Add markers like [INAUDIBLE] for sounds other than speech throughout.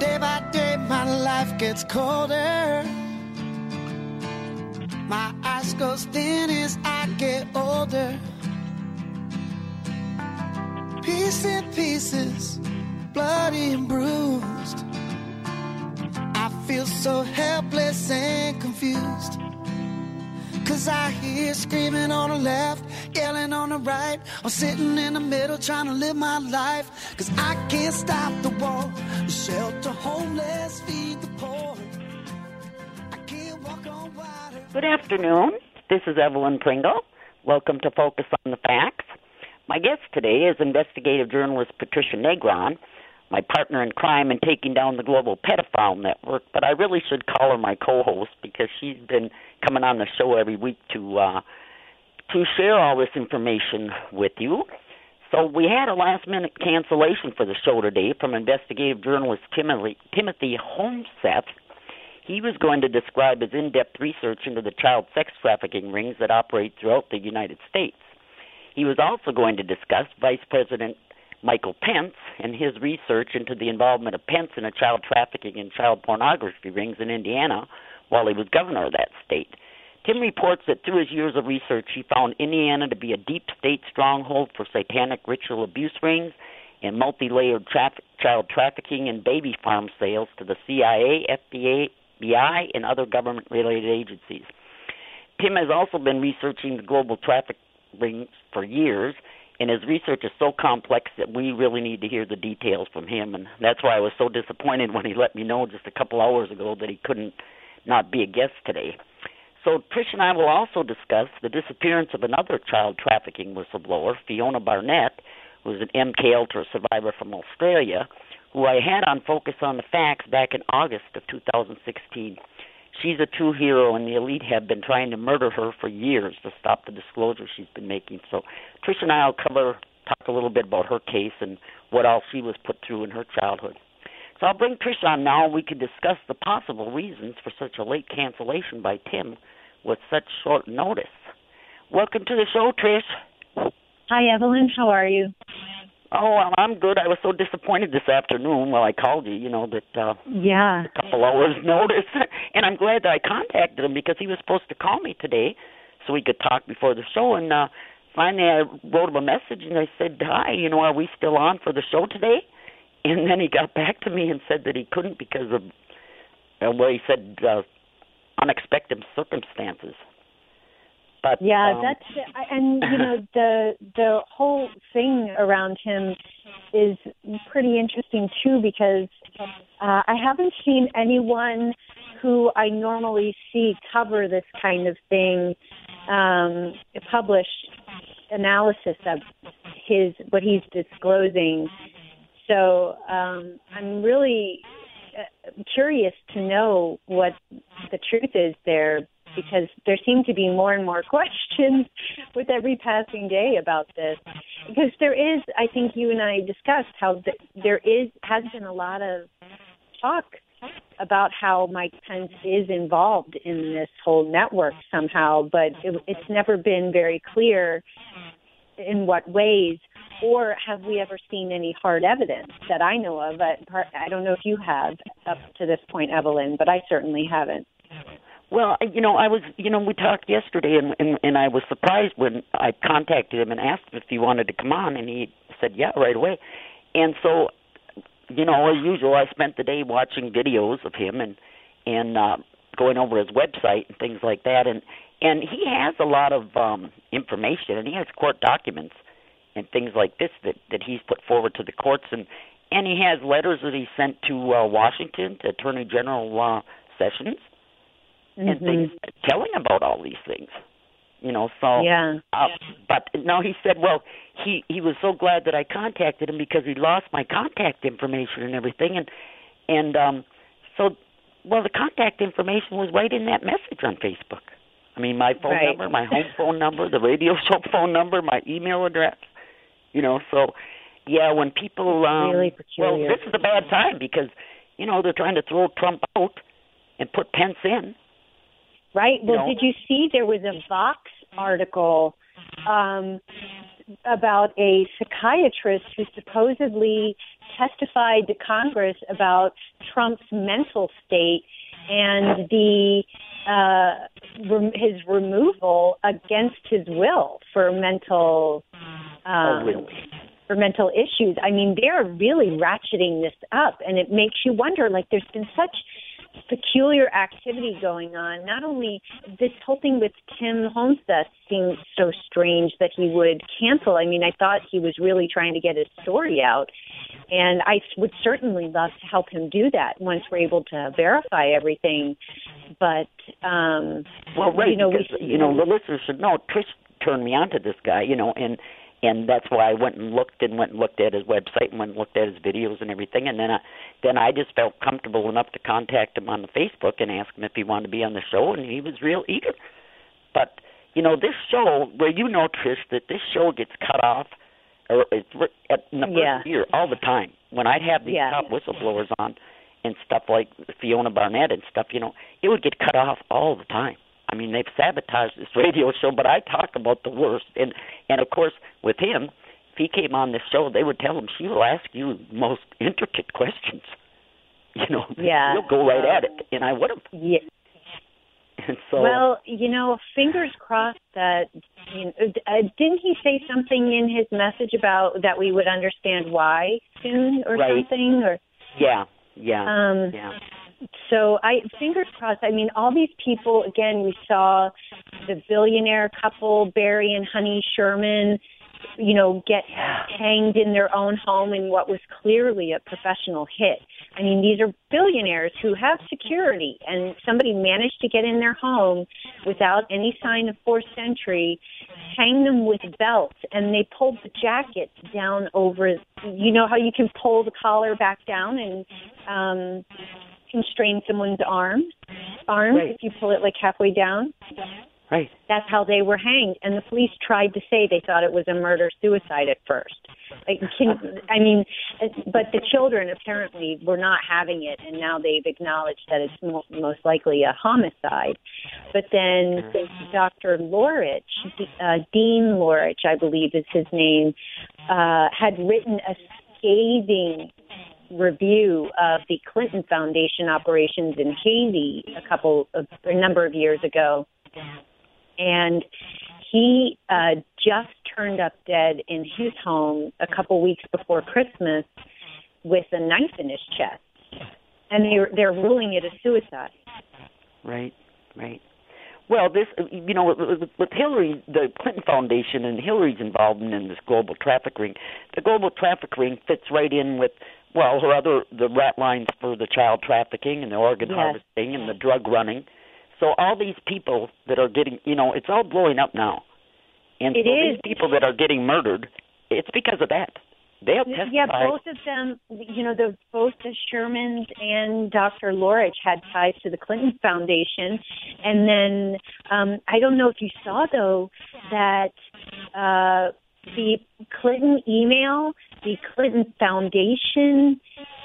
day by day my life gets colder. My ice goes thin as I get older. Piece in pieces, bloody and bruised. I feel so helpless and confused. Cause I hear screaming on the left, yelling on the right. I'm sitting in the middle trying to live my life. Cause I can't stop the war. Shelter homeless, feed the poor. Good afternoon. This is Evelyn Pringle. Welcome to Focus on the Facts. My guest today is investigative journalist Patricia Negron, my partner in crime in taking down the global pedophile network, but I really should call her my co-host because she's been coming on the show every week to uh, to share all this information with you. So we had a last minute cancellation for the show today from investigative journalist Timothy, Timothy Holmseth. He was going to describe his in depth research into the child sex trafficking rings that operate throughout the United States. He was also going to discuss Vice President Michael Pence and his research into the involvement of Pence in a child trafficking and child pornography rings in Indiana while he was governor of that state. Tim reports that through his years of research, he found Indiana to be a deep state stronghold for satanic ritual abuse rings and multi layered traf- child trafficking and baby farm sales to the CIA, FBI, and other government related agencies. Tim has also been researching the global traffic rings for years and his research is so complex that we really need to hear the details from him and that's why I was so disappointed when he let me know just a couple hours ago that he couldn't not be a guest today. So Trish and I will also discuss the disappearance of another child trafficking whistleblower, Fiona Barnett, who's an MK Ultra survivor from Australia, who I had on Focus on the Facts back in August of 2016. She's a true hero, and the elite have been trying to murder her for years to stop the disclosure she's been making. So, Trish and I will cover, talk a little bit about her case and what all she was put through in her childhood. So, I'll bring Trish on now, and we can discuss the possible reasons for such a late cancellation by Tim with such short notice. Welcome to the show, Trish. Hi, Evelyn. How are you? Oh, I'm good. I was so disappointed this afternoon while I called you, you know, that uh Yeah. a couple hours [LAUGHS] notice. And I'm glad that I contacted him because he was supposed to call me today so we could talk before the show and uh finally I wrote him a message and I said, "Hi, you know, are we still on for the show today?" And then he got back to me and said that he couldn't because of uh, well, he said uh unexpected circumstances. But Yeah, um, that's and you know the the whole thing around him is pretty interesting too because uh, I haven't seen anyone who I normally see cover this kind of thing um, publish analysis of his what he's disclosing. So um, I'm really Uh, curious to know what the truth is there because there seem to be more and more [LAUGHS] questions with every passing day about this. Because there is, I think you and I discussed how th- there is has been a lot of talk about how Mike Pence is involved in this whole network somehow, but it, it's never been very clear in what ways. Or have we ever seen any hard evidence that I know of? I, I don't know if you have up to this point, Evelyn, but I certainly haven't. Well, you know, I was, you know, we talked yesterday, and and, and I was surprised when I contacted him and asked him if he wanted to come on, and he said yeah right away. And so, you know, as usual, I spent the day watching videos of him and and uh, going over his website and things like that, and and he has a lot of um, information, and he has court documents and things like this that that he's put forward to the courts, and and he has letters that he sent to uh, Washington, to Attorney General uh, Sessions and Mhm. things telling about all these things you know so Yeah. uh, but now he said well he he was so glad that i contacted him because he lost my contact information and everything and and um so well the contact information was right in that message on facebook i mean my phone Right. number my home phone number the radio [LAUGHS] show phone number my email address you know so yeah when people um Really well this is a bad time because you know they're trying to throw trump out and put pence in Right. Well, know? did you see there was a Vox article um, about a psychiatrist who supposedly testified to Congress about Trump's mental state and the uh, rem- his removal against his will for mental um, oh, really? for mental issues. I mean, they're really ratcheting this up, and it makes you wonder. Like, there's been such peculiar activity going on. Not only this whole thing with Tim Holmseth seems so strange that he would cancel. I mean, I thought he was really trying to get his story out. And I would certainly love to help him do that once we're able to verify everything. But um well, right, you know, because, we, you know, the listeners should know. Trish turned me on to this guy, you know, and and that's why I went and looked and went and looked at his website and went and looked at his videos and everything. And then I, then I just felt comfortable enough to contact him on the Facebook and ask him if he wanted to be on the show, and he was real eager. But you know, this show, where you know Trish, that this show gets cut off, or it's at in the first Yeah. year all the time. When I'd have these Yeah. top whistleblowers on and stuff like Fiona Barnett and stuff, you know, it would get cut off all the time. I mean, they've sabotaged this radio show, but I talk about the worst. And and of course, with him, if he came on this show, they would tell him she will ask you most intricate questions. [LAUGHS] You know, Yeah. you'll go right at it, and I would have. yeah, And so, well, you know, fingers crossed that you know, uh, didn't he say something in his message about that we would understand why soon or Right. something or yeah, yeah, um yeah, so I fingers crossed. I mean, all these people again. We saw the billionaire couple Barry and Honey Sherman, you know, get hanged in their own home in what was clearly a professional hit. I mean, these are billionaires who have security, and somebody managed to get in their home without any sign of forced entry, hang them with belts, and they pulled the jackets down over. You know how you can pull the collar back down and um constrain someone's arm arms Right. if you pull it like halfway down. right. That's how they were hanged, and the police tried to say they thought it was a murder suicide at first. Like, can, I mean, but the children apparently were not having it, and now they've acknowledged that it's mo- most likely a homicide. But then Dr. Lorich, uh, Dean Lorich, I believe is his name, uh, had written a scathing review of the Clinton Foundation operations in Haiti a couple of a number of years ago, and he uh, just turned up dead in his home a couple weeks before Christmas with a knife in his chest, and they're they're ruling it a suicide. Right, right. Well, this, you know, with, with Hillary, the Clinton Foundation and Hillary's involvement in this global traffic ring, the global traffic ring fits right in with, well, her other, the rat lines for the child trafficking and the organ Yes. harvesting and the drug running. So all these people that are getting, you know, it's all blowing up now. And It so is. these people that are getting murdered, it's because of that. They'll testify. Yeah, both of them, you know, the both the Shermans and Dr. Lorich had ties to the Clinton Foundation, and then um, I don't know if you saw though that uh, the Clinton email, the Clinton Foundation,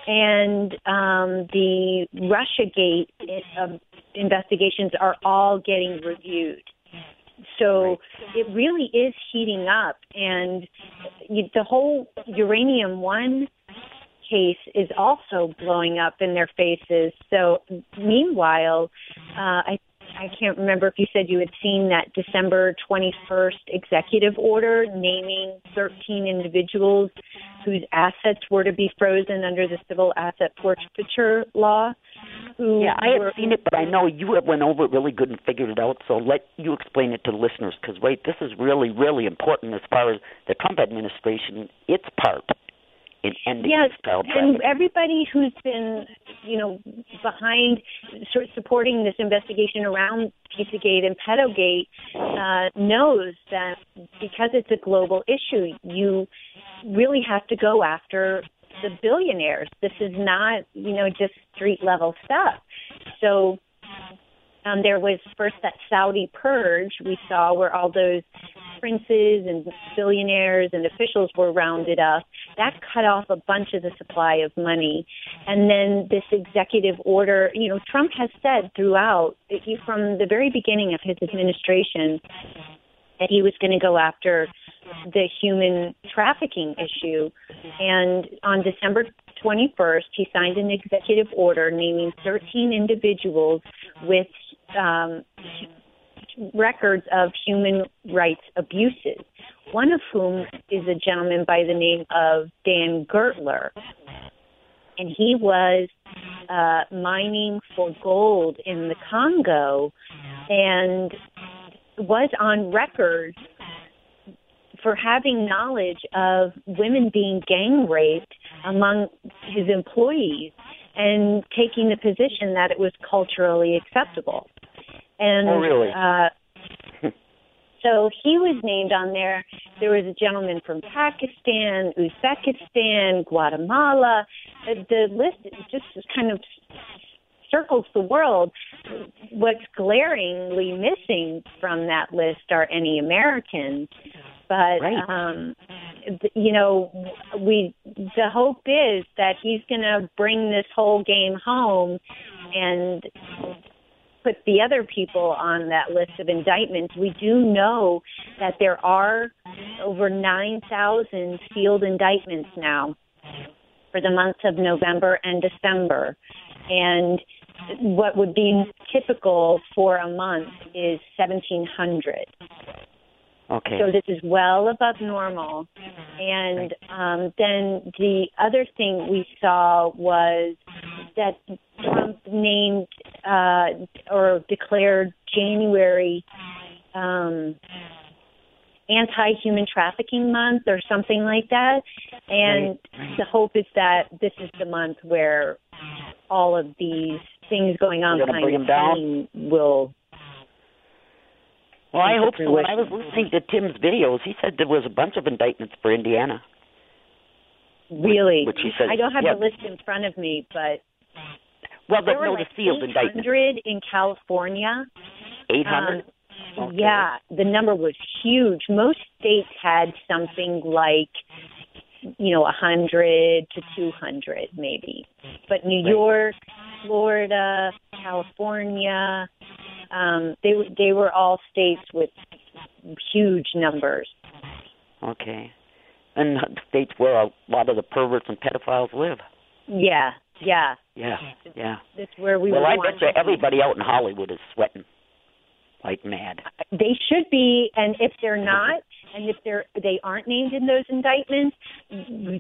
and um, the RussiaGate um, investigations are all getting reviewed. So it really is heating up, and the whole uranium one case is also blowing up in their faces. So meanwhile, uh, I I can't remember if you said you had seen that December 21st executive order naming 13 individuals whose assets were to be frozen under the civil asset forfeiture law. Who Yeah, I haven't seen it, but I know you have went over it really good and figured it out. So let you explain it to the listeners, because wait, this is really, really important as far as the Trump administration, its part in ending Yes, and everybody who's been, you know, behind, sort of supporting this investigation around Pizzagate and Pedogate uh, knows that because it's a global issue, you really have to go after the billionaires. This is not, you know, just street level stuff. So um, there was first that Saudi purge we saw where all those princes and billionaires and officials were rounded up. That cut off a bunch of the supply of money. And then this executive order, you know, Trump has said throughout, from the very beginning of his administration, that he was going to go after the human trafficking issue. And on December 21st, he signed an executive order naming 13 individuals with um, records of human rights abuses, one of whom is a gentleman by the name of Dan Gertler. And he was uh, mining for gold in the Congo and was on record for having knowledge of women being gang raped among his employees and taking the position that it was culturally acceptable. And oh, really? uh, [LAUGHS] so he was named on there. There was a gentleman from Pakistan, Uzbekistan, Guatemala. The, the list just kind of circles the world. What's glaringly missing from that list are any Americans. But right. um you know, we the hope is that he's going to bring this whole game home and put the other people on that list of indictments, we do know that there are over 9,000 sealed indictments now for the months of November and December. And what would be typical for a month is 1,700. Okay. So this is well above normal. And um, then the other thing we saw was that Trump named uh, or declared January um, anti-human trafficking month or something like that. And the hope is that this is the month where all of these things going on behind the will well, I hope so. When I was listening to Tim's videos, he said there was a bunch of indictments for Indiana. Really? Which he said. I don't have yeah. the list in front of me, but well, there no, were like the sealed indictments. in California. Eight hundred. Um, okay. Yeah, the number was huge. Most states had something like you know, a hundred to two hundred maybe. But New right. York, Florida, California, um, they they were all states with huge numbers. Okay, and states where a lot of the perverts and pedophiles live. Yeah, yeah, yeah, yeah. That's where we. Well, I bet you everybody out in Hollywood is sweating like mad. They should be, and if they're not, and if they're they aren't named in those indictments,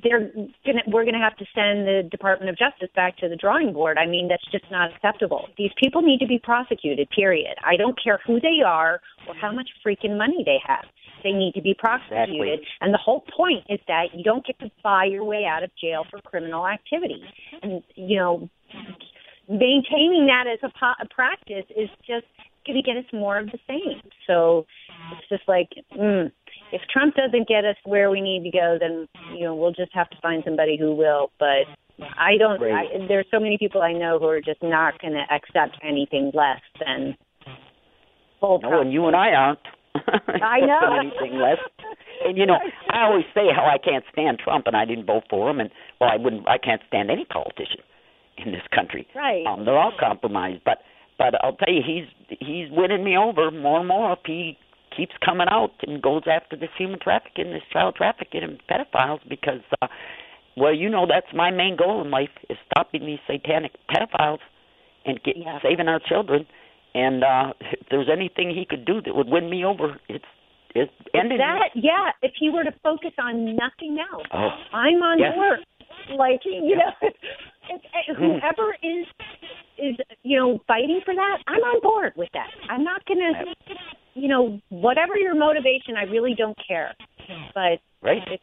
they're gonna we're gonna have to send the Department of Justice back to the drawing board. I mean, that's just not acceptable. These people need to be prosecuted. Period. I don't care who they are or how much freaking money they have. They need to be prosecuted. Exactly. And the whole point is that you don't get to buy your way out of jail for criminal activity. And you know, maintaining that as a, po- a practice is just going to get us more of the same. So it's just like, mm, if Trump doesn't get us where we need to go, then you know we'll just have to find somebody who will. But I don't. I, there's so many people I know who are just not going to accept anything less than full. No, and you and I aren't. [LAUGHS] I know [LAUGHS] anything less. And you know, [LAUGHS] I always say how I can't stand Trump, and I didn't vote for him, and well, I wouldn't. I can't stand any politician in this country. Right. Um, they're all compromised, but but I'll tell you, he's he's winning me over more and more if he keeps coming out and goes after this human trafficking, this child trafficking, and pedophiles because, uh, well, you know that's my main goal in life is stopping these satanic pedophiles and get, yeah. saving our children. And uh, if there's anything he could do that would win me over, it's it's ending that. Yeah, if he were to focus on nothing else, oh, I'm on yes. board. Like you know, [LAUGHS] if, whoever is you know fighting for that, I'm on board with that. I'm not gonna, you know, whatever your motivation, I really don't care. But right. Uh, if,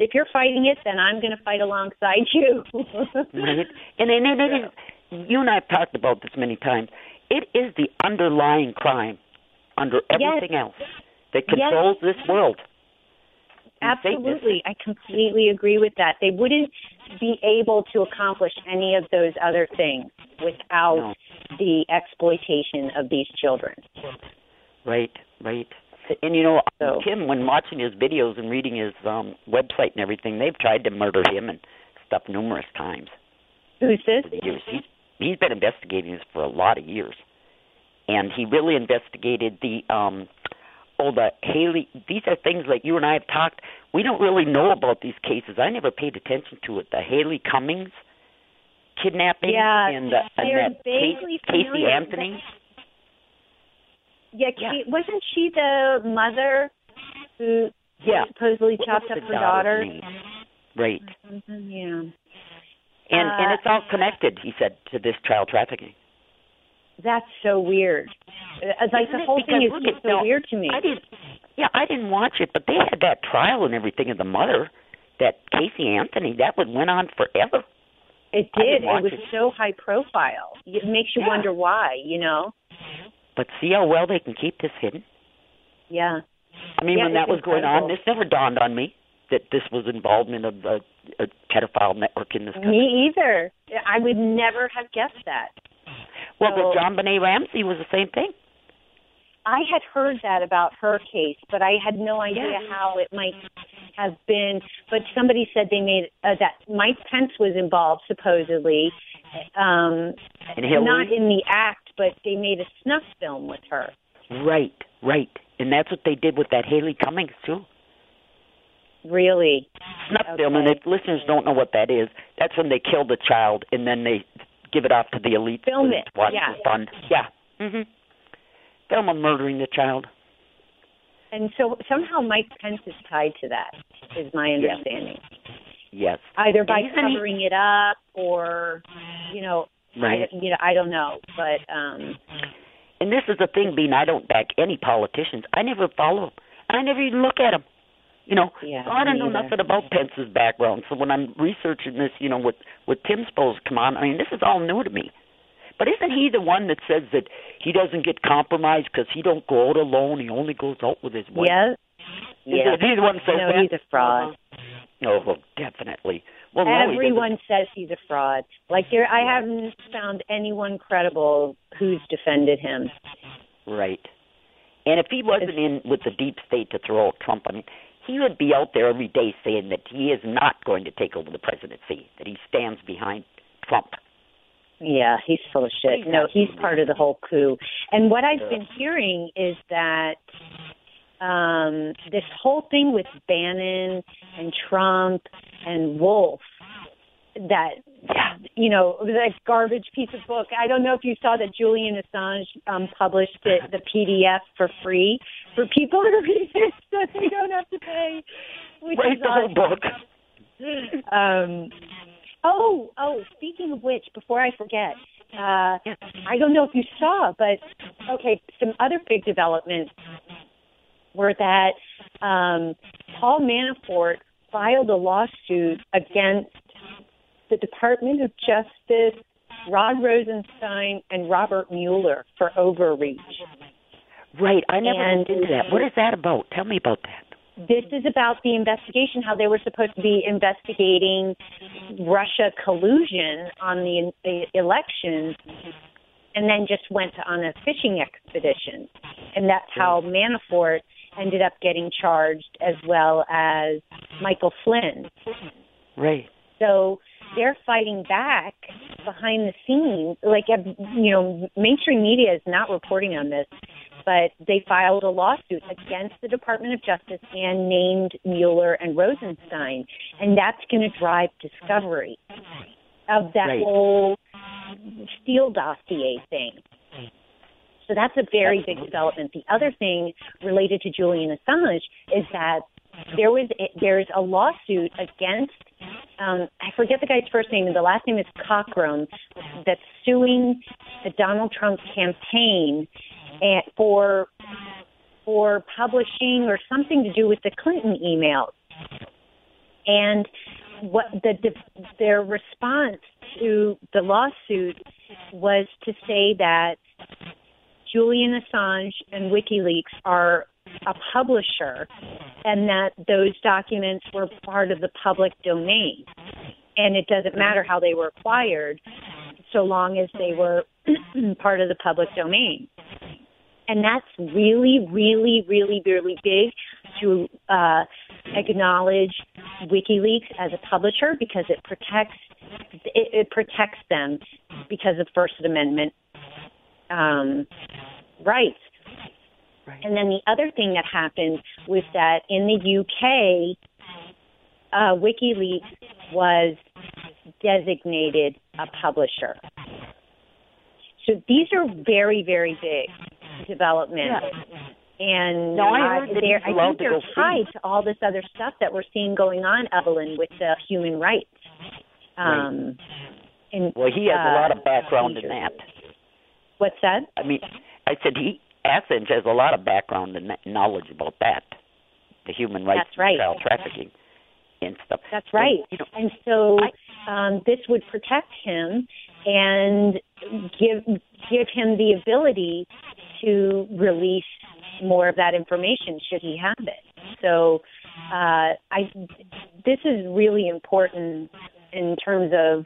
if you're fighting it, then I'm going to fight alongside you. right. And, and, and, and, and you and I have talked about this many times. It is the underlying crime under everything yes. else that controls yes. this world. Absolutely. I completely [LAUGHS] agree with that. They wouldn't be able to accomplish any of those other things without no. the exploitation of these children. Right, right. And you know, so, Tim, when watching his videos and reading his um website and everything, they've tried to murder him and stuff numerous times. Who's this? Years. He's he's been investigating this for a lot of years. And he really investigated the um the Haley. These are things like you and I have talked. We don't really know about these cases. I never paid attention to it. The Haleigh Cummings kidnapping Yeah, and, the, and that Casey, Casey. Anthony. Yeah, Yeah. Kate, wasn't she the mother who Yeah. supposedly What chopped up her daughter? name? Right. Mhm, Yeah, And and Uh, it's all connected, he said, to this child trafficking. That's so weird. Uh, Like Isn't the whole thing is just so weird to me. I didn't. Yeah, I didn't watch it, but they had that trial and everything of the mother, that Casey Anthony. That one went on forever. It didn't. It was it. so high profile. It makes you Yeah. wonder why. You know? But see how well they can keep this hidden. Yeah. I mean, Yeah, when that it's was going on, this never dawned on me that this was involvement of a, a pedophile network in this country. Me either. I would never have guessed that. Well, so- but JonBenét Ramsey was the same thing. I had heard that about her case, but I had no idea Yeah. how it might have been. But somebody said they made uh, that Mike Pence was involved supposedly, um, And not in the act, but they made a snuff film with her. Right, right. And that's what they did with that Haleigh Cummings too. Really? Snuff Okay. film, and if listeners don't know what that is, that's when they kill the child and then they give it off to the elite Film it, watch yeah. for fun. Yeah. Mhm. Film of murdering the child. And so somehow Mike Pence is tied to that, is my understanding. Yes. Either by And covering it up or, you know, Right. I, you know, I don't know, but um, And this is the thing, being I don't back any politicians. I never follow them. I never even look at them. You know, Yeah, so I don't know either. nothing about Pence's background. So when I'm researching this, you know, with with Tim supposed to come on, I mean, this is all new to me. But isn't he the one that says that he doesn't get compromised because he don't go out alone? He only goes out with his wife. yeah, yeah. Is he the one that says No, that? he's a fraud. Oh, well, definitely. Well, no, he. Everyone says he's a fraud. Like there, I haven't found anyone credible who's defended him. Right. And if he wasn't in with the deep state to throw out Trump, I mean, he would be out there every day saying that he is not going to take over the presidency, that he stands behind Trump. Yeah, he's full of shit. No, he's part of the whole coup. And what I've been hearing is that um this whole thing with Bannon and Trump and Wolf that you know that garbage piece of book. I don't know if you saw that Julian Assange um published the, the PDF for free for people to read it [LAUGHS] so they don't have to pay. Which is the whole book. Um, oh, oh, speaking of which, before I forget, uh, I don't know if you saw, but okay, some other big developments were that um, Paul Manafort filed a lawsuit against the Department of Justice, Rod Rosenstein, and Robert Mueller for overreach. Right. I never And- looked that. What is that about? Tell me about that. This is about the investigation, how they were supposed to be investigating Russia collusion on the, the elections, and then just went on a fishing expedition. And that's how Manafort ended up getting charged, as well as Michael Flynn. Right. So they're fighting back behind the scenes. Like, uh, you know, mainstream media is not reporting on this, but they filed a lawsuit against the Department of Justice and named Mueller and Rosenstein. And that's going to drive discovery of that Right. whole Steele dossier thing. So that's a very big development. The other thing related to Julian Assange is that there was there's a lawsuit against um, I forget the guy's first name and the last name is Cockrum that's suing the Donald Trump campaign and for for publishing or something to do with the Clinton emails. And what the their response to the lawsuit was to say that Julian Assange and WikiLeaks are a publisher and that those documents were part of the public domain. And it doesn't matter how they were acquired so long as they were [CLEARS THROAT] part of the public domain. And that's really, really, really, really big to uh, acknowledge WikiLeaks as a publisher because it protects it, it protects them because of First Amendment um, rights. Right. And then the other thing that happened was that in the UK, uh, WikiLeaks was designated a publisher. So these are very, very big developments. And No, I uh, they're, I think they're tied to all this other stuff that we're seeing going on, Evelyn, with the human rights. Um, in, Well, he has a uh, lot of background in that. What's that? I mean, I said he Assange has a lot of background and knowledge about that, the human rights That's right. child trafficking and stuff. That's right. You know, And so um, this would protect him and give give him the ability to release more of that information should he have it. So uh, I this is really important in terms of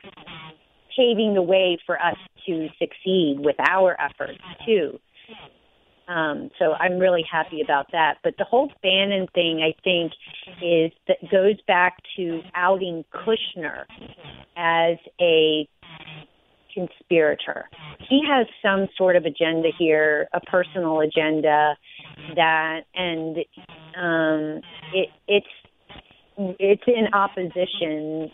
paving the way for us to succeed with our efforts too. Um, so I'm really happy about that. But the whole Bannon thing, I think, is that goes back to outing Kushner as a conspirator. He has some sort of agenda here, a personal agenda that, and um, it, it's it's in opposition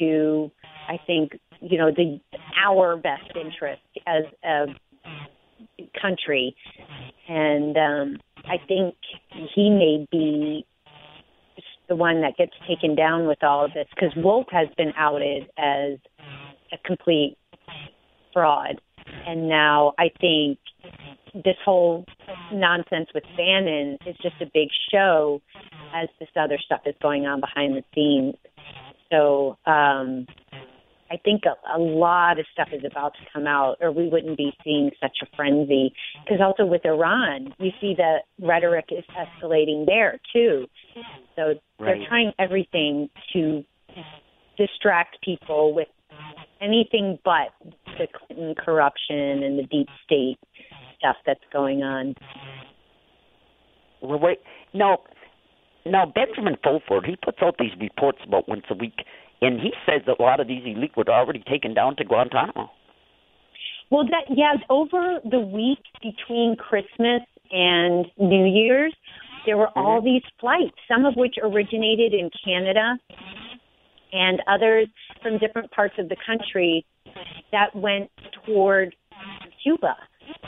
to, I think, you know, the our best interest as a country, and um, I think he may be the one that gets taken down with all of this because Wolf has been outed as a complete fraud, and now I think this whole nonsense with Bannon is just a big show as this other stuff is going on behind the scenes. So um, I think a, a lot of stuff is about to come out, or we wouldn't be seeing such a frenzy. Because also with Iran, you see the rhetoric is escalating there too. So they're trying everything to distract people with anything but the Clinton corruption and the deep state stuff that's going on. Well, wait, no, now Benjamin Fulford, he puts out these reports about once a week, and he says that a lot of these elite were already taken down to Guantanamo. Well, that yeah, over the week between Christmas and New Year's, there were all mm-hmm. these flights, some of which originated in Canada and others from different parts of the country that went toward Cuba.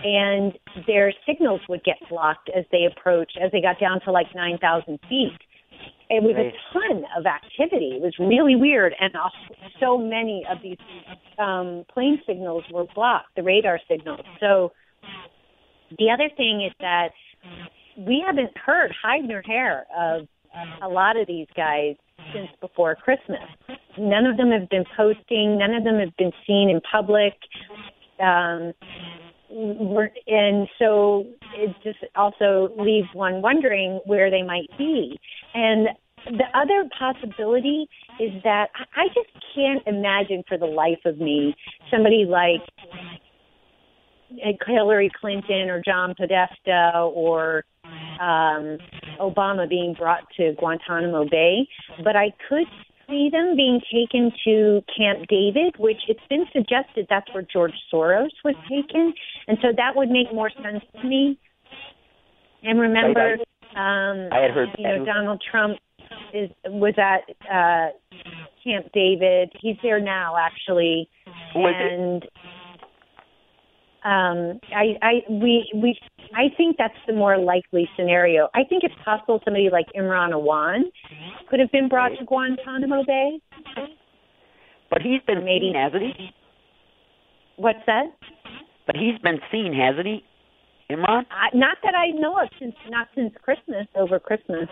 And their signals would get blocked as they approached, as they got down to like 9,000 feet. It was a ton of activity. It was really weird. And so many of these um, plane signals were blocked, the radar signals. So the other thing is that we haven't heard hide nor hair of a lot of these guys since before Christmas. None of them have been posting. None of them have been seen in public. Um, and so it just also leaves one wondering where they might be. And the other possibility is that I just can't imagine for the life of me somebody like Hillary Clinton or John Podesta or um, Obama being brought to Guantanamo Bay, but I could see them being taken to Camp David, which it's been suggested that's where George Soros was taken, and so that would make more sense to me. And remember, um, I had heard you know. Donald Trump is was at uh, Camp David. He's there now, actually, Was it? Um, I, I, we, we, I think that's the more likely scenario. I think it's possible somebody like Imran Awan could have been brought to Guantanamo Bay. But he's been Maybe. seen, hasn't he? What's that? But he's been seen, hasn't he? Imran? I, not that I know of since not since Christmas over Christmas.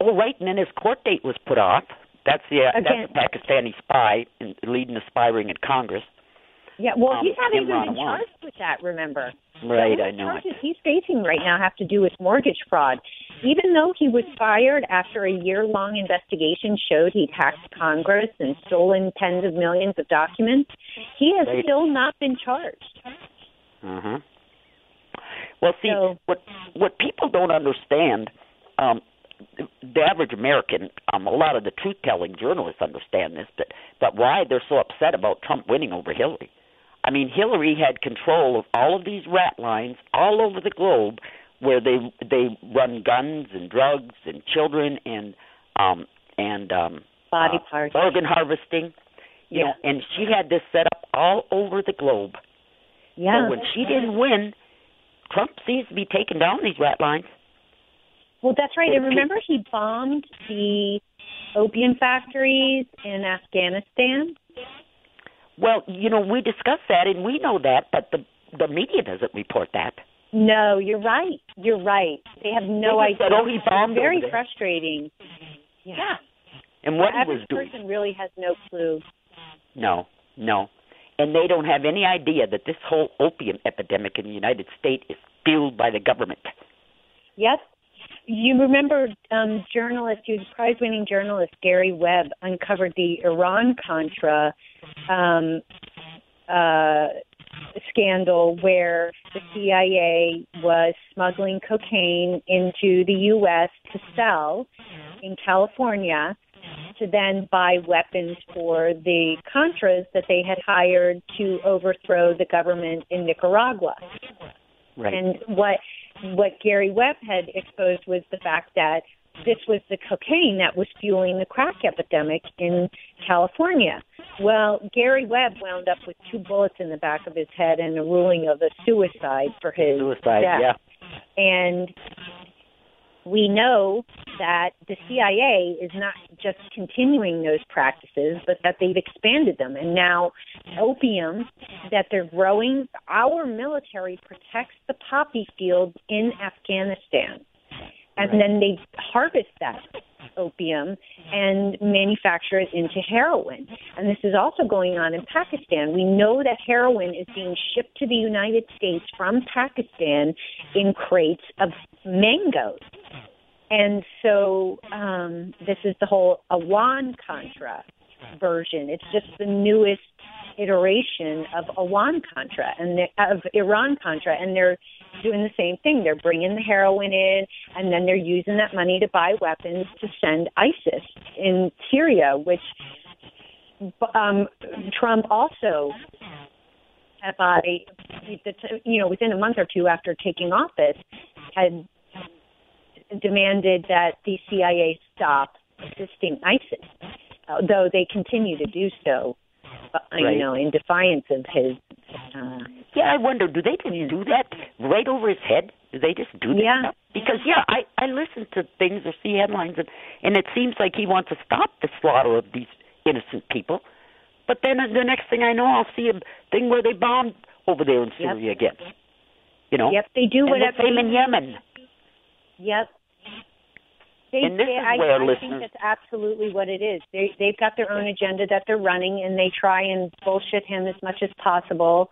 Oh, right, and then his court date was put off. That's the uh, Again. that's a Pakistani spy and leading the spy ring in Congress. Yeah, well, Um, he's having even been charged with that. Remember, Right, The I know it. charges he's facing right now have to do with mortgage fraud. Even though he was fired after a year-long investigation showed he'd hacked Congress and stolen tens of millions of documents, he has Right. still not been charged. Uh-huh. Well, see, So- what what people don't understand, um, the average American, um, a lot of the truth-telling journalists understand this, but but why they're so upset about Trump winning over Hillary. I mean, Hillary had control of all of these rat lines all over the globe where they they run guns and drugs and children and um and um body uh, parts, organ harvesting. You Yeah. know, and she had this set up all over the globe. yeah. So when she didn't win, Trump seems to be taking down these rat lines. Well, that's right. And remember, he bombed the opium factories in Afghanistan. Well, you know, we discussed that and we know that, but the the media doesn't report that. No, you're right. You're right. They have no They idea. said, "Oh, he bombed very over there." frustrating. Yeah. And what the he was doing. This person really has no clue. No, no. And they don't have any idea that this whole opium epidemic in the United States is fueled by the government. Yes. You remember um, journalist, he was a prize-winning journalist, Gary Webb, uncovered the Iran Contra um, uh, scandal where the CIA was smuggling cocaine into the U.S. to sell in California to then buy weapons for the Contras that they had hired to overthrow the government in Nicaragua. Right. And what what Gary Webb had exposed was the fact that this was the cocaine that was fueling the crack epidemic in California. Well, Gary Webb wound up with two bullets in the back of his head and a ruling of a suicide for his Suicide, death. yeah. And we know that the CIA is not just continuing those practices, but that they've expanded them. And now, opium that they're growing, our military protects the poppy fields in Afghanistan. And Right. then they harvest that opium and manufacture it into heroin. And this is also going on in Pakistan. We know that heroin is being shipped to the United States from Pakistan in crates of mangoes. And so um, this is the whole Awan Contra version. It's just the newest iteration of Awan Contra and the, of Iran Contra, and they're doing the same thing. They're bringing the heroin in, and then they're using that money to buy weapons to send ISIS in Syria, which um, Trump also by you know within a month or two after taking office had demanded that the CIA stop assisting ISIS, though they continue to do so, uh, Right. you know, in defiance of his. Uh, Yeah, I wonder, do they just do that right over his head? Do they just do that? Yeah. stuff? Because yeah, I I listen to things or see headlines and and it seems like he wants to stop the slaughter of these innocent people. But then the next thing I know, I'll see a thing where they bombed over there in Yep. Syria again. You know. Yep, they do and whatever. the same in Yemen. Yep. They, And this they, is I, where I think listeners- that's absolutely what it is. They they've got their own agenda that they're running, and they try and bullshit him as much as possible.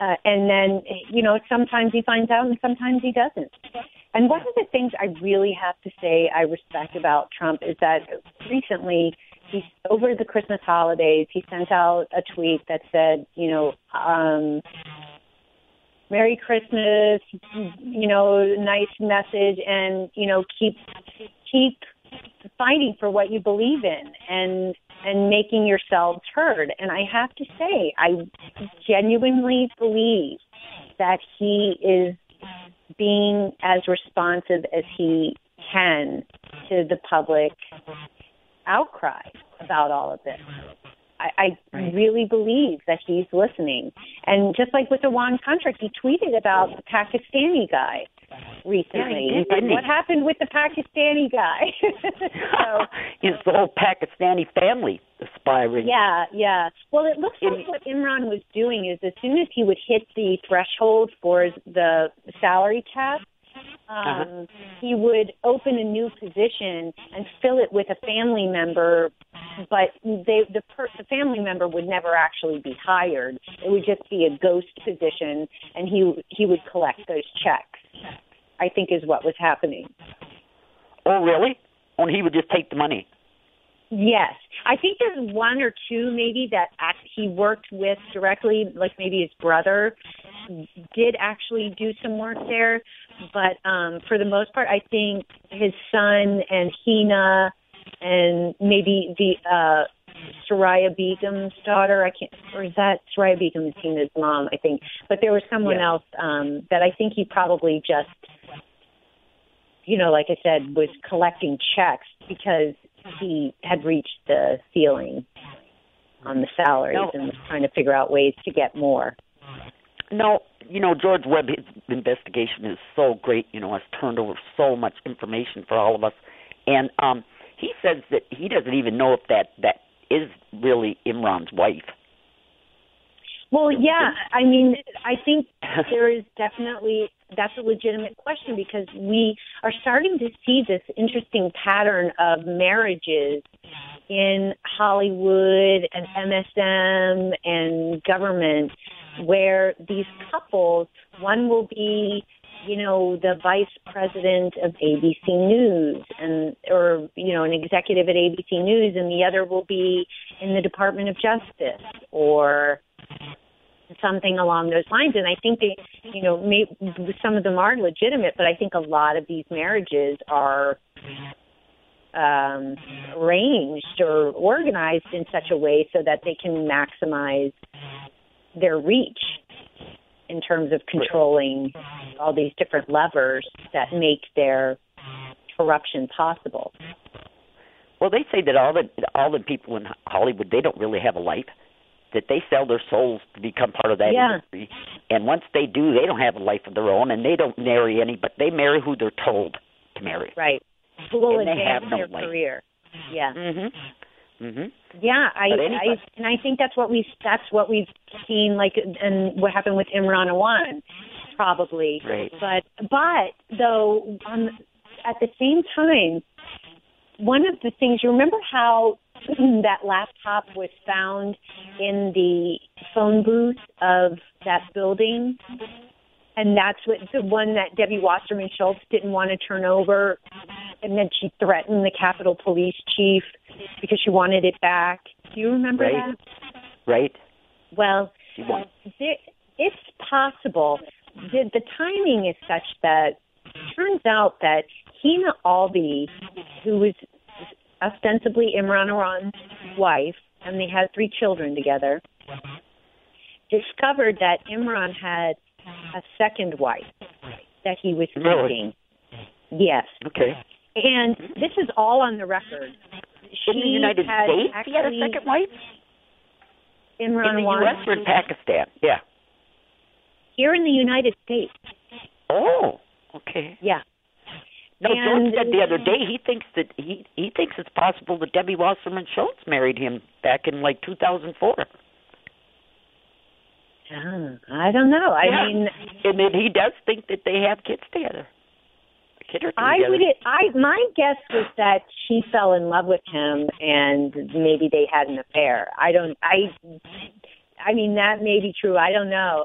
Uh, and then, you know, sometimes he finds out, and sometimes he doesn't. And one of the things I really have to say I respect about Trump is that recently, he's over the Christmas holidays, he sent out a tweet that said, you know, um, Merry Christmas, you know, nice message, and you know, keep keep fighting for what you believe in, and and making yourselves heard. And I have to say, I genuinely believe that he is being as responsive as he can to the public outcry about all of this. I, I really believe that he's listening. And just like with the Awan Contra, he tweeted about the Pakistani guy recently. Yeah, did, what happened with the Pakistani guy? [LAUGHS] so [LAUGHS] it's the whole Pakistani family aspiring. yeah, yeah. Well, it looks like what Imran was doing is as soon as he would hit the threshold for the salary cap, Uh-huh. um, he would open a new position and fill it with a family member, but they, the, per, the family member would never actually be hired. It would just be a ghost position, and he he would collect those checks. I think is what was happening. Oh, really? Oh, and he would just take the money. Yes, I think there's one or two maybe that act, he worked with directly, like maybe his brother did actually do some work there, but um for the most part, I think his son and Hina and maybe the uh Soraya Begum's daughter. I can't, or is that Soraya Begum is Hina's mom? I think, but there was someone Yeah. else um that I think he probably just you know, like I said, was collecting checks because he had reached the ceiling on the salaries No. and was trying to figure out ways to get more. No, you know, George Webb's investigation is so great, you know, has turned over so much information for all of us. And um he says that he doesn't even know if that that is really Imran's wife. Well, yeah, I mean, I think there is definitely that's a legitimate question because we are starting to see this interesting pattern of marriages in Hollywood and MSM and government where these couples one will be you know the vice president of ABC News and or you know an executive at ABC News and the other will be in the Department of Justice or something along those lines. And I think they, you know, may, some of them are legitimate, but I think a lot of these marriages are um, arranged or organized in such a way so that they can maximize their reach in terms of controlling all these different levers that make their corruption possible. Well, they say that all the all the people in Hollywood they don't really have a life. That they sell their souls to become part of that Yeah. industry, and once they do, they don't have a life of their own, and they don't marry any, but they marry who they're told to marry. Right. Who will And they have no their life. career. Yeah. Mhm. Mhm. Yeah, I, I and I think that's what we that's what we've seen like and what happened with Imran Awan probably. Right. But but though on at the same time one of the things you remember how [CLEARS THROAT] that laptop was found in the phone booth of that building and that's what the one that Debbie Wasserman Schultz didn't want to turn over and then she threatened the Capitol Police chief because she wanted it back. Do you remember Right. that? Right. Well, there, it's possible. The, the timing is such that it turns out that Hina Alvi, who was ostensibly Imran Awan's wife, and they had three children together, discovered that Imran had a second wife that he was Really? Yes. Okay. And this is all on the record. She in the United States, he had a second wife. Imran in the U.S. or in Pakistan? Yeah. here in the United States. Oh. Okay. Yeah. No, And- George said the other day he thinks that he he thinks it's possible that Debbie Wasserman Schultz married him back in like 2004. Ah, I don't know. I Yeah. mean, and then he does think that they have kids together. A kid or I together. would. I my guess was that she fell in love with him, and maybe they had an affair. I don't. I. I mean, that may be true. I don't know.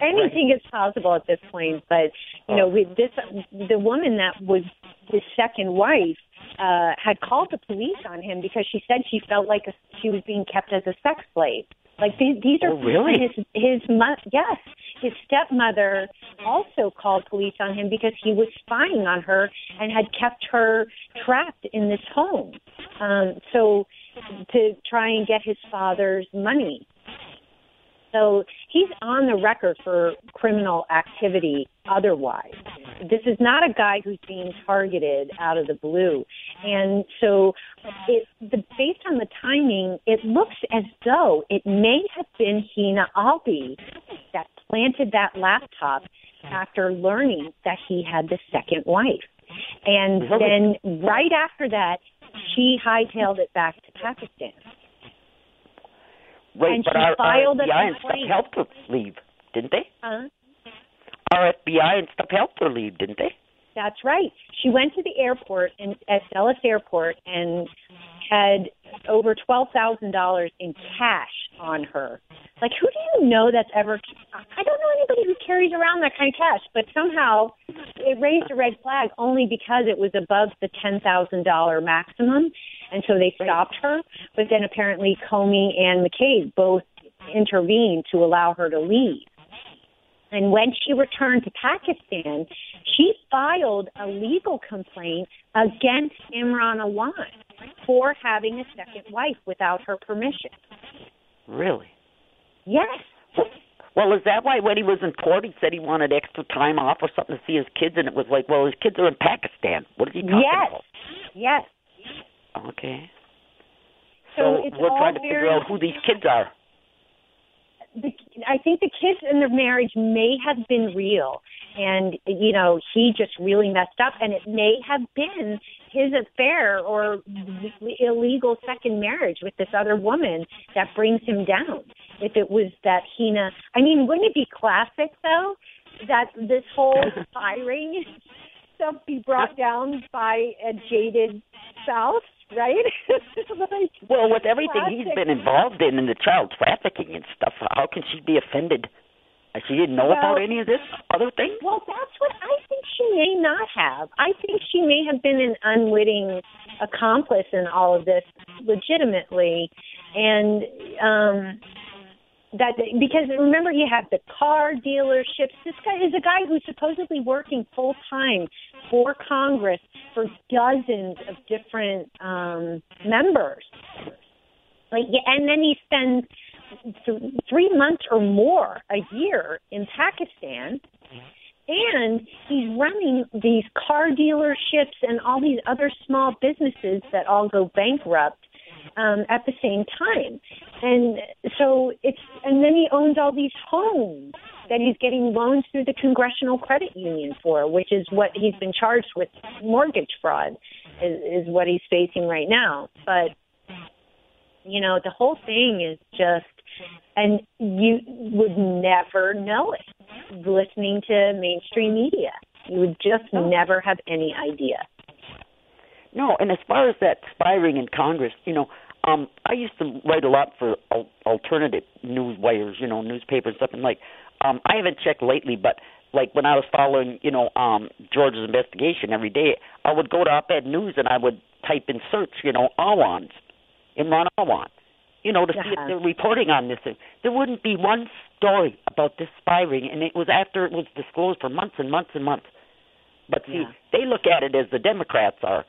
Anything is possible at this point. But you know, with this, the woman that was his second wife uh had called the police on him because she said she felt like a, she was being kept as a sex slave. Like these, these are Oh, really? his his mo- yes, his stepmother also called police on him because he was spying on her and had kept her trapped in this home. Um, so to try and get his father's money. So he's on the record for criminal activity otherwise. This is not a guy who's being targeted out of the blue. And so it, the, based on the timing, it looks as though it may have been Hina Alvi that planted that laptop after learning that he had the second wife. And then right after that, she hightailed it back to Pakistan. Wait, and but she our, filed our FBI and stuff helped her leave, didn't they? Huh? Our FBI and stuff helped her leave, didn't they? That's right. She went to the airport in, at Dulles Airport and had over twelve thousand dollars in cash on her. Like, who do you know that's ever? I don't know anybody who carries around that kind of cash. But somehow, it raised a red flag only because it was above the ten thousand dollar maximum, and so they stopped her. But then apparently, Comey and McCabe both intervened to allow her to leave. And when she returned to Pakistan, she filed a legal complaint against Imran Awan for having a second wife without her permission. Really? Yes. Well, is that why when he was in court he said he wanted extra time off or something to see his kids, and it was like, well, his kids are in Pakistan. What is he talking yes. about? Yes. Yes. Okay. So, So, we're trying to very, figure out who these kids are. The, I think the kids in the marriage may have been real, and you know he just really messed up, and it may have been his affair or illegal second marriage with this other woman that brings him down. If it was that Hina, I mean, wouldn't it be classic though that this whole [LAUGHS] firing stuff be brought down by a jaded spouse, right? [LAUGHS] like, Well, with everything he's been involved in, in the child trafficking and stuff, how can she be offended? She didn't know Well- about any of this other thing. Well, that's what I think she may not have. I think she may have been an unwitting accomplice in all of this legitimately. And um that because remember you have the car dealerships. This guy is a guy who's supposedly working full time for Congress for dozens of different um members. Like and then he spends th- three months or more a year in Pakistan, and he's running these car dealerships and all these other small businesses that all go bankrupt um, at the same time. And so it's, and then he owns all these homes that he's getting loans through the Congressional Credit Union for, which is what he's been charged with mortgage fraud, is, is what he's facing right now. But you know, the whole thing is just, and you would never know it listening to mainstream media. You would just never have any idea. No, and as far as that spying in Congress, you know, um, I used to write a lot for al- alternative news wires, you know, newspapers and stuff. And like, um, I haven't checked lately, but like when I was following, you know, um, George's investigation every day, I would go to Op-Ed News and I would type in search, you know, Awans, Imran Awan, you know, to see if they're reporting on this. thing. There wouldn't be one story about this spying, and it was after it was disclosed for months and months and months. But see, Yeah. they look at it as the Democrats are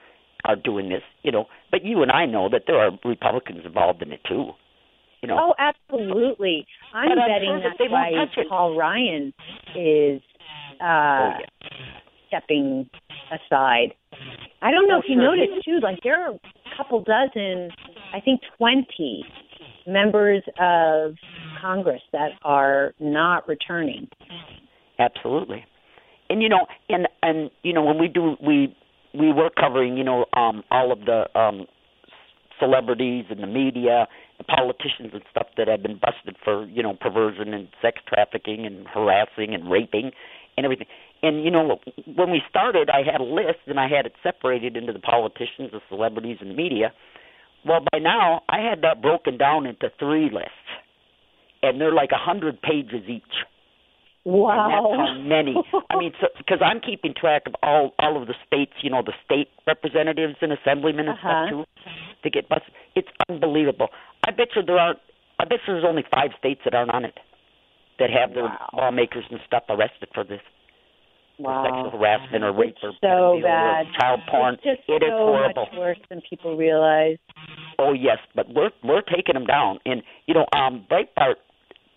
are doing this, you know. But you and I know that there are Republicans involved in it too. You know. Oh, absolutely. I'm But betting sure that that's they won't why touch. Paul Ryan is uh, Oh, yeah. stepping aside. I don't know Oh, if you sure. noticed too, like there are a couple dozen, I think 20 members of Congress that are not returning. Absolutely. And you know, and and you know, when we do we we were covering, you know, um all of the um celebrities and the media, the politicians and stuff that have been busted for, you know, perversion and sex trafficking and harassing and raping and everything. And you know, when we started, I had a list and I had it separated into the politicians, the celebrities and the media. Well, by now, I had that broken down into three lists. And they're like a hundred pages each. And Wow. that's how many. I mean, because I'm keeping track of all all of the states, you know, the state representatives and assemblymen and Uh-huh. stuff too, to get busted. It's unbelievable. I bet you there aren't. I bet you there's only five states that aren't on it that have their Wow. lawmakers and stuff arrested for this for wow. sexual harassment or rape It's or so bad. or child porn. It's just It is so horrible. much worse than people realize. Oh yes, but we're we're taking them down, and you know, um, Breitbart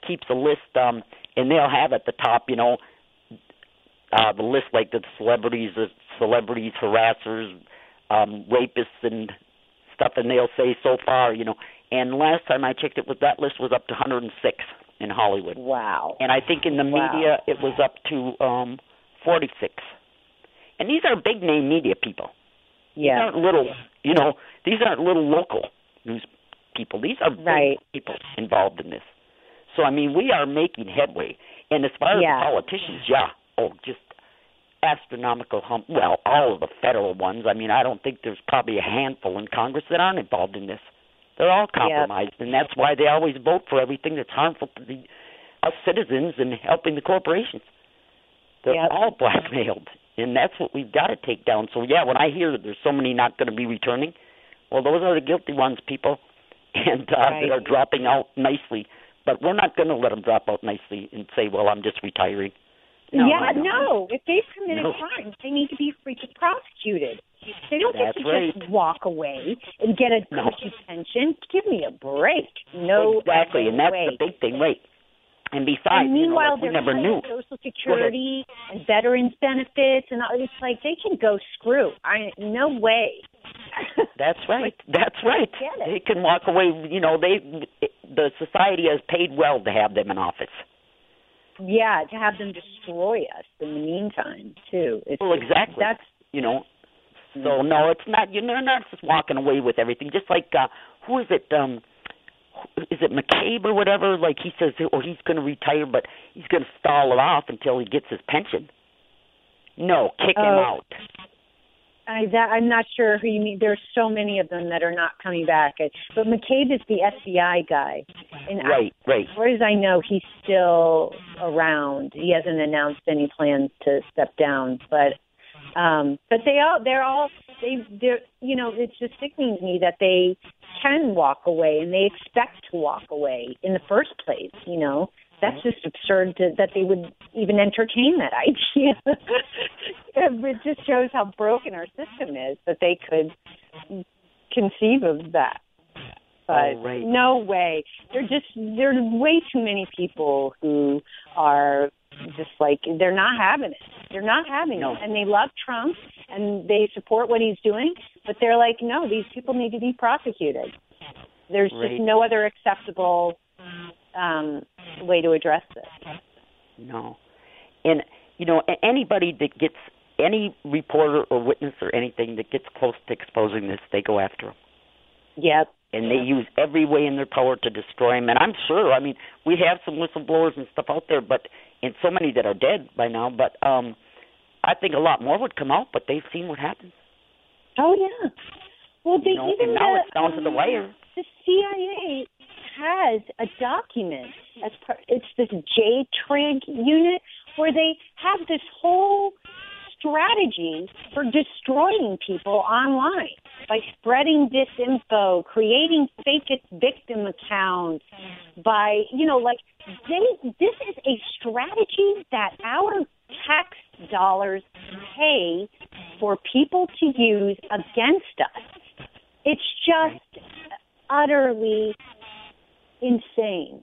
keeps a list, um, and they'll have at the top, you know, uh, the list like the celebrities, the celebrities, harassers, um, rapists, and stuff, and they'll say so far, you know. And last time I checked, it was that list was up to 106 in Hollywood, Wow. and I think in the Wow. media it was up to um 46. And these are big name media people. These Yeah. aren't little, you know, these aren't little local news people. These are big Right. people involved in this. So I mean, we are making headway. And as far as Yeah. the politicians, yeah, oh, just astronomical hum. Well, all of the federal ones. I mean, I don't think there's probably a handful in Congress that aren't involved in this. They're all compromised, and that's why they always vote for everything that's harmful to the us citizens and helping the corporations. They're Yep. all blackmailed, and that's what we've got to take down. So yeah, when I hear that there's so many not going to be returning, well, those are the guilty ones, people, [LAUGHS] and uh, Right. that are dropping out nicely. But we're not going to let them drop out nicely and say, "Well, I'm just retiring." No, yeah, no. no. If they've committed No. crimes, they need to be freaking prosecuted. They don't get to right. just walk away and get a No. cushy pension. Give me a break. No exactly, and that's way. the big thing, right? And besides, and meanwhile, you know, like we they're never knew. Social Security and veterans benefits, and all, it's like they can go screw. I no way. That's [LAUGHS] right. That's right. They can walk away. You know, they the society has paid well to have them in office. Yeah, to have them destroy us in the meantime too. It's, Well, exactly. That's You know. So no, it's not. You're not just walking away with everything. Just like uh who is it? Um is it McCabe or whatever? Like he says, oh, he's going to retire, but he's going to stall it off until he gets his pension. No, kick him Oh. out. I, that, I'm not sure who you mean. There's so many of them that are not coming back. But McCabe is the FBI guy, and I, Right, right. as far as I know, he's still around. He hasn't announced any plans to step down, but um but they all they're all they they're you know it's just sickening to me that they can walk away and they expect to walk away in the first place. You know that's just absurd to, that they would even entertain that [LAUGHS] idea. it just shows how broken our system is that they could conceive of that. But Oh, right. no way. There just there are way too many people who are just like they're not having it. They're not having No. it, and they love Trump and they support what he's doing, but they're like, no, these people need to be prosecuted. There's Right. just no other acceptable um, way to address this. No. And you know, anybody that gets any reporter or witness or anything that gets close to exposing this, they go after them. Yep. and they use every way in their power to destroy him. And I'm sure, I mean, we have some whistleblowers and stuff out there, but and so many that are dead by now. But um, I think a lot more would come out. But they've seen what happens. Oh yeah. Well, they You know, even now the, it's down to the um, wire. The CIA has a document as part. It's this JTRIG unit where they have this whole strategy for destroying people online by spreading disinfo, creating fake victim accounts, by you know, like they. This is a strategy that our tax dollars pay for people to use against us. It's just utterly insane.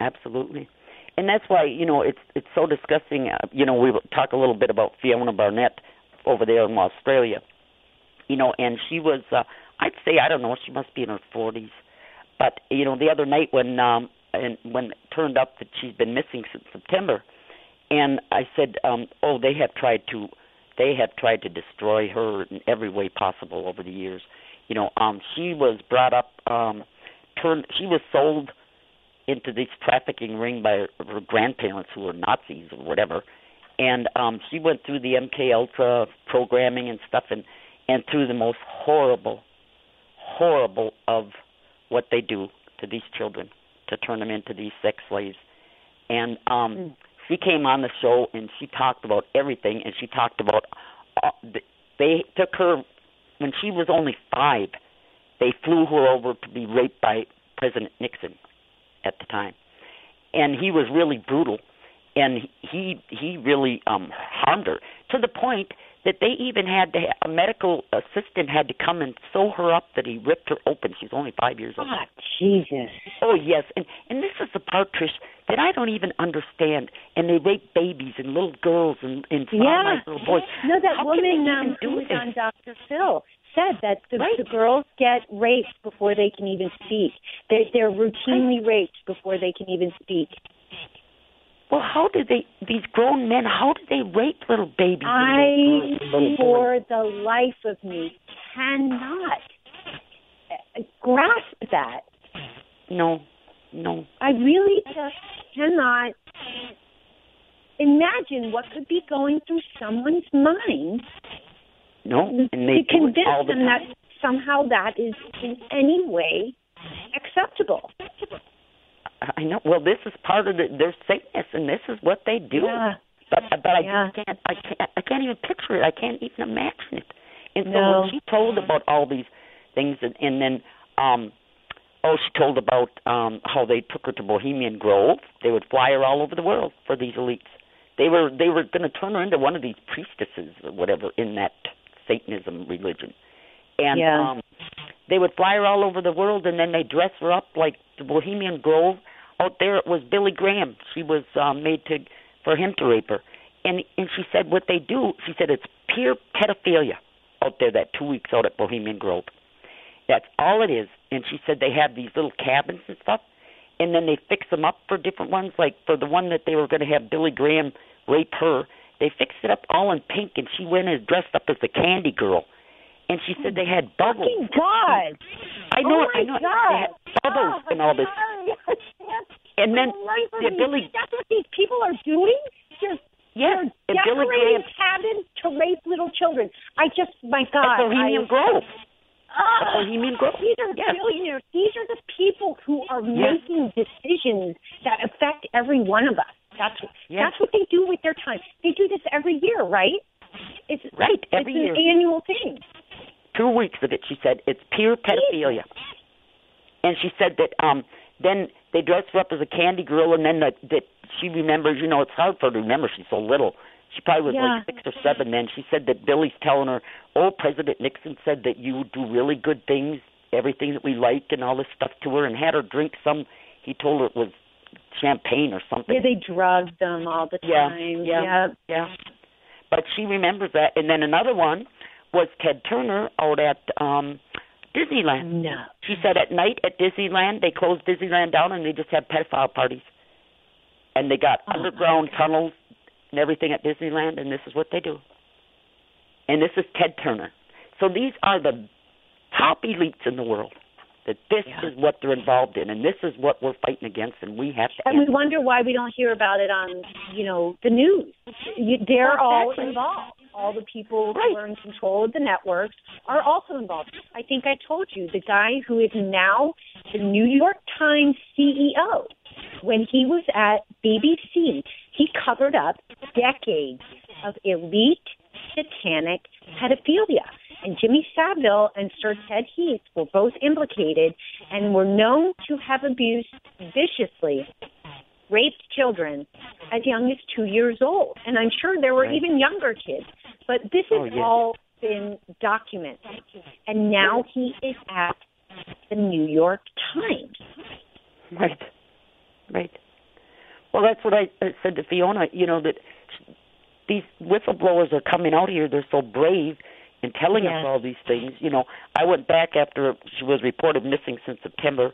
Absolutely. And that's why you know it's it's so disgusting. Uh, you know, we talk a little bit about Fiona Barnett over there in Australia. You know, and she was uh, I'd say I don't know she must be in her 40s. But you know, the other night when um and when it turned up that she's been missing since September, and I said, um, oh, they have tried to they have tried to destroy her in every way possible over the years. You know, um she was brought up um turned she was sold into this trafficking ring by her, her grandparents who were Nazis or whatever. And um she went through the MK Ultra programming and stuff and and through the most horrible horrible of what they do to these children to turn them into these sex slaves. And um Mm. she came on the show and she talked about everything and she talked about uh, they took her when she was only 5 they flew her over to be raped by President Nixon at the time, and he was really brutal, and he he really um harmed her to the point that they even had to a medical assistant had to come and sew her up that he ripped her open. She's only five years old. Ah, Jesus. Oh yes, and and this is the part, Trish, that I don't even understand. And they rape babies and little girls and and Yeah. little boys. No, that How woman um, do was this? on Dr. Phil said that the, Right. the girls get raped before they can even speak. They're, they're routinely raped before they can even speak. Well, how do they? These grown men, how do they rape little babies? I, little girls and little boys? for the life of me, cannot uh, grasp that. No, no. I really just cannot imagine what could be going through someone's mind No, and they to convince all the them time. that somehow that is in any way acceptable. I know. Well, this is part of the, their sickness, and this is what they do. Yeah. But but I Yeah. just can't. I can't. I can't even picture it. I can't even imagine it. And so No. when she told about all these things, and, and then um, oh, she told about um how they took her to Bohemian Grove. They would fly her all over the world for these elites. They were they were going to turn her into one of these priestesses or whatever in that Satanism religion. And Yeah. um they would fly her all over the world and then they dress her up like the Bohemian Grove. out there it was Billy Graham. She was um, made to for him to rape her, and and she said what they do. She said it's pure pedophilia out there. That two weeks out at Bohemian Grove. That's all it is. And she said they have these little cabins and stuff, and then they fix them up for different ones. Like for the one that they were going to have Billy Graham rape her, they fixed it up all in pink, and she went and dressed up as the Candy Girl. And she said they had bubbles. Fucking God! I know oh it. I know my it. God. They had bubbles oh, and all this. God. And then the. Billy, That's what these people are doing. Just yes, and Billy Graham decorating cabins to rape little children. I just, my at God. Bohemian I, Grove. At Bohemian Grove. These are Yes. billionaires. These are the people who are Yes. making decisions that affect every one of us. That's that's what they do with their time. They do this every year, right? It's Right, every it's year. an annual thing. two weeks of it. She said it's pure pedophilia, and she said that um then they dress her up as a candy girl, and then that that she remembers. You know, it's hard for her to remember. She's so little. She probably was Yeah. like six or seven then. She said that Billy's telling her, "Oh, President Nixon said that you do really good things, everything that we like, and all this stuff to her, and had her drink some." He told her it was champagne or something. Yeah, they drug them all the Yeah, time. yeah. Yeah. But she remembers that. And then another one was Ted Turner out at um Disneyland. No. She said at night at Disneyland they closed Disneyland down and they just had pedophile parties. And they got Oh, underground tunnels and everything at Disneyland and this is what they do. And this is Ted Turner. So these are the top elites in the world. That this Yeah. is what they're involved in and this is what we're fighting against and we have to And we wonder why we don't hear about it on, you know, the news. You, they're all involved. All the people Right. who are in control of the networks are also involved. I think I told you the guy who is now the New York Times CEO. When he was at BBC, he covered up decades of elite satanic pedophilia. And Jimmy Savile and Sir Ted Heath were both implicated and were known to have abused viciously raped children as young as two years old. And I'm sure there were Right. even younger kids. But this oh, has Oh, yeah. all been documented. And now he is at the New York Times. Right. Right. Well, that's what I, I said to Fiona. You know that these whistleblowers are coming out here. They're so brave in telling Yes. us all these things. You know, I went back after she was reported missing since September,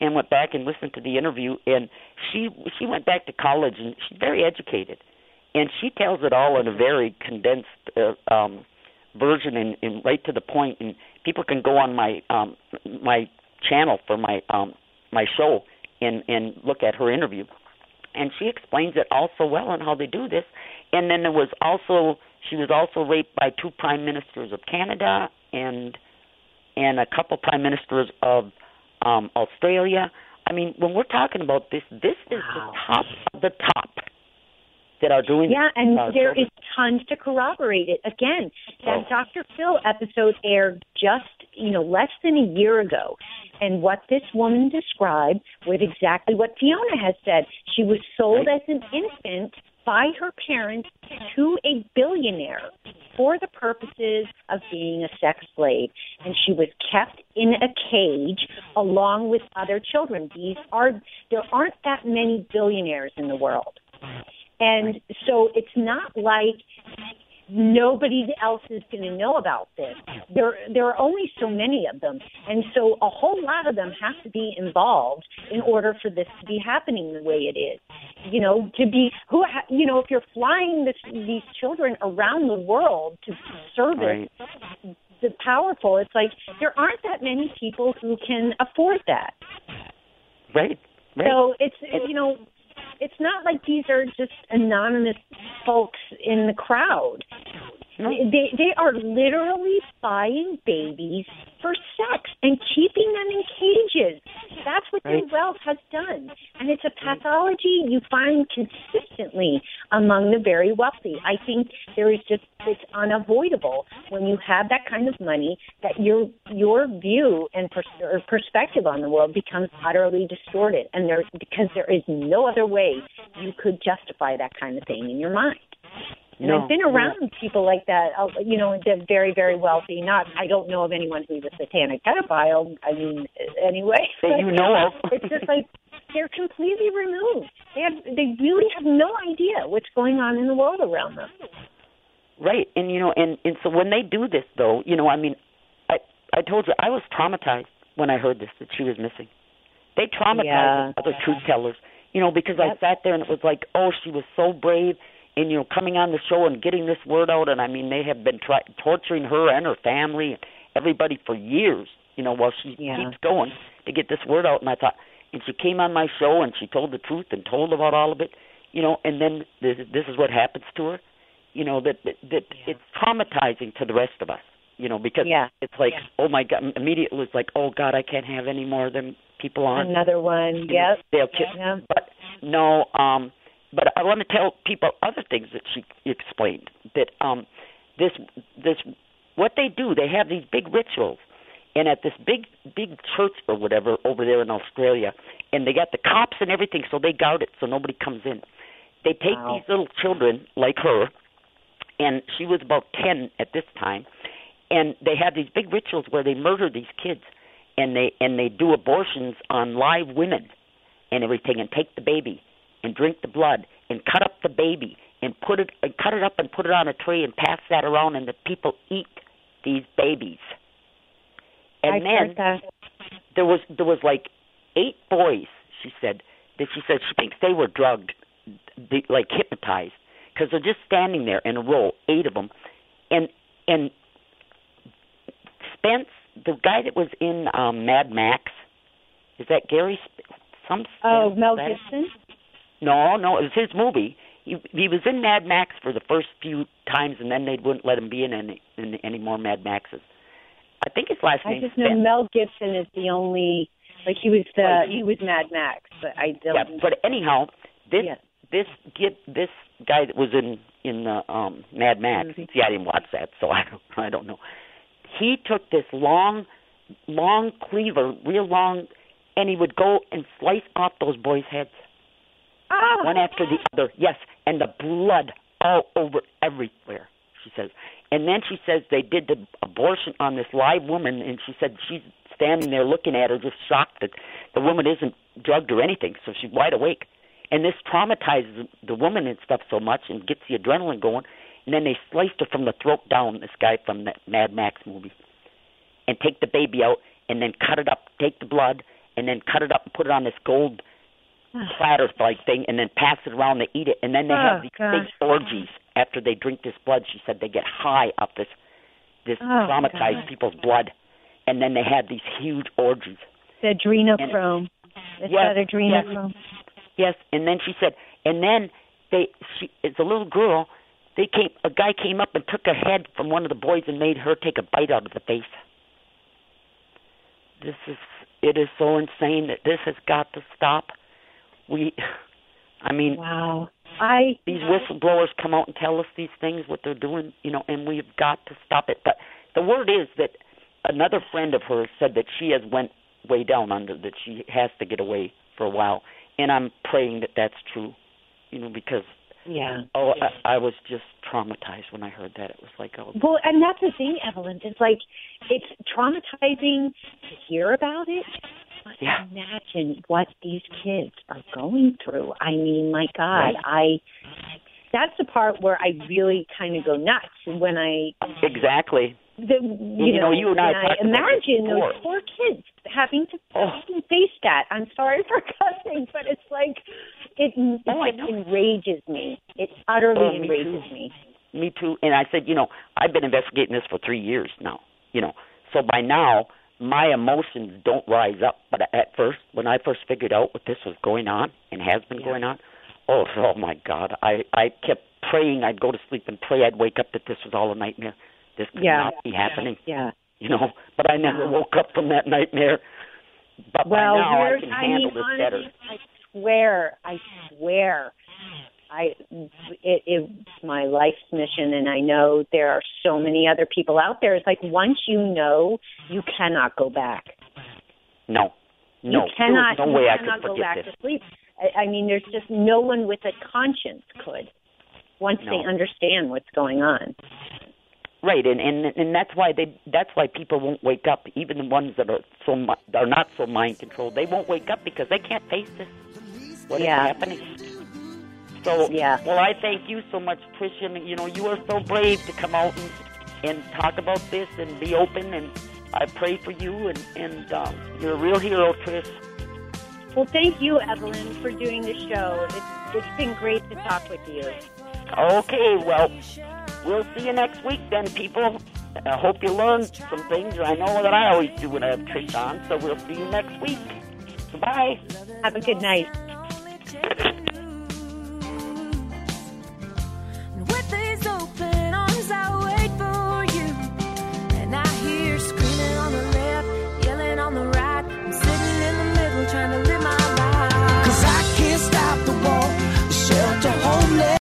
and went back and listened to the interview. And she she went back to college, and she's very educated, and she tells it all in a very condensed uh, um, version and, and right to the point. And people can go on my um, my channel for my um, my show and and look at her interview and she explains it all so well on how they do this and then there was also she was also raped by two prime ministers of Canada and and a couple prime ministers of um Australia I mean when we're talking about this this is Wow. the top of the top that are doing Yeah, and uh, there is tons to corroborate it. Again, that Oh. Dr. Phil episode aired just, you know, less than a year ago. And what this woman described was exactly what Fiona has said. She was sold Right. as an infant by her parents to a billionaire for the purposes of being a sex slave. And she was kept in a cage along with other children. These are there aren't that many billionaires in the world. And so it's not like nobody else is going to know about this. There, there are only so many of them, and so a whole lot of them have to be involved in order for this to be happening the way it is. You know, to be who, ha- you know, if you're flying this, these children around the world to service right the powerful, it's like there aren't that many people who can afford that. right right So it's you know, it's not like these are just anonymous folks in the crowd. They they are literally buying babies for sex and keeping them in cages. That's what Right. their wealth has done, and it's a pathology you find consistently among the very wealthy. I think there is just it's unavoidable when you have that kind of money that your your view and pers- or perspective on the world becomes utterly distorted, and there because there is no other way you could justify that kind of thing in your mind. And no, I've been no. around people like that, uh, you know, they're very, very wealthy. Not, I don't know of anyone who's a satanic pedophile. I mean, anyway. [LAUGHS] That you know of. [LAUGHS] it's just like, they're completely removed. They have they really have no idea what's going on in the world around them. Right, and you know, and and so when they do this, though, you know, I mean, I I told you I was traumatized when I heard this that she was missing. They traumatized Yeah. other truth tellers, you know, because Yep. I sat there and it was like, oh, she was so brave, and you know, coming on the show and getting this word out, and I mean, they have been try- torturing her and her family and everybody for years, you know, while she Yeah. keeps going to get this word out. And I thought, and she came on my show and she told the truth and told about all of it, you know, and then this, this is what happens to her you know that that, that it's traumatizing to the rest of us you know because Yeah. it's like Yeah. oh my god immediately it's like oh god i can't have any more of them people on Another one. Yep. they'll kill Yeah. but no um but i want to tell people other things that she explained that um this this what they do they have these big rituals. And at this big big church or whatever over there in australia and they got the cops and everything so they guard it so nobody comes in. They take Wow. these little children like her and she was about 10 at this time and they have these big rituals where they murder these kids and they and they do abortions on live women and everything and take the baby and drink the blood and cut up the baby and put it and cut it up and put it on a tree and pass that around and the people eat these babies and I've then that. there was there was like eight boys she said that she said she thinks they were drugged the, like hypnotized because they're just standing there in a row eight of them and and Spence the guy that was in um Mad Max is that Gary Sp- some Oh, Spence, Mel that- Gibson. No no it was his movie he he was in Mad Max for the first few times and then they wouldn't let him be in any in any more Mad Maxes I think his last name. I just know Spence. Mel Gibson is the only like he was the Right. he was Mad Max, but I don't. Yeah, but anyhow, this Yeah. this get this guy that was in in uh, um Mad Max. Mhm. See, I didn't watch that, so [LAUGHS] I don't I don't know. He took this long, long cleaver, real long, and he would go and slice off those boys' heads ah, one after the other. Yes, and the blood all over everywhere. She says, and then she says they did the abortion on this live woman, and she said she's standing there looking at her, just shocked that the woman isn't drugged or anything, so she's wide awake. And this traumatizes the woman and stuff so much, and gets the adrenaline going. And then they sliced her from the throat down. This guy from that Mad Max movie, and take the baby out, and then cut it up, take the blood, and then cut it up and put it on this gold platter like thing and then pass it around to eat it. And then they Oh, have these gosh. big orgies after they drink this blood. She said they get high off this this Oh, traumatized God. people's blood. And then they have these huge orgies. The adrenochrome. It's Yes, that adrenochrome. yes. And then she said and then they she it's a little girl. They came a guy came up and took her head from one of the boys and made her take a bite out of the face. This is it is so insane that this has got to stop we i mean Wow. I these whistleblowers come out and tell us these things, what they're doing, you know, and we've got to stop it. But the word is that another friend of hers said that she has went way down under, that she has to get away for a while, and I'm praying that that's true, you know, because yeah. oh, I, I was just traumatized when I heard that. It was like, oh, Well, and that's the thing, Evelyn. It's like it's traumatizing to hear about it. But Yeah. imagine what these kids are going through. I mean, my God, Right. I. That's the part where I really kind of go nuts when I, exactly. the, you, you know, you and I talked about this imagine those poor kids having to Oh. face that. I'm sorry for [LAUGHS] cussing, but it's like it, it Oh, just enrages me. It utterly Oh, me enrages too. me. Me too. And I said, you know, I've been investigating this for three years now. You know, so by now my emotions don't rise up. But at first, when I first figured out what this was going on and has been Yeah. going on, oh, oh my God! I I kept praying. I'd go to sleep and pray. I'd wake up that this was all a nightmare. This could Yeah. not be happening. Yeah. yeah. You know, but I never woke up from that nightmare. But Well, by now I can I handle mean, this honestly, better. I swear, I swear, I it, my life's mission, and I know there are so many other people out there. It's like once you know, you cannot go back. No, no, you cannot. there's no way I could go forget back this. to sleep. I, I mean, there's just no one with a conscience could once No. they understand what's going on. Right, and, and and that's why they that's why people won't wake up. Even the ones that are so are not so mind controlled, they won't wake up because they can't face this. What is Yeah. happening? So Yeah. Well, I thank you so much, and, You know, you are so brave to come out and and talk about this and be open. And I pray for you. And and um, you're a real hero, Trish. Well, thank you, Evelyn, for doing the show. It's, it's been great to talk with you. Okay, well, we'll see you next week then, people. I hope you learned some things. I know that I always do when I have Trish on, so we'll see you next week. Goodbye. Have a good night.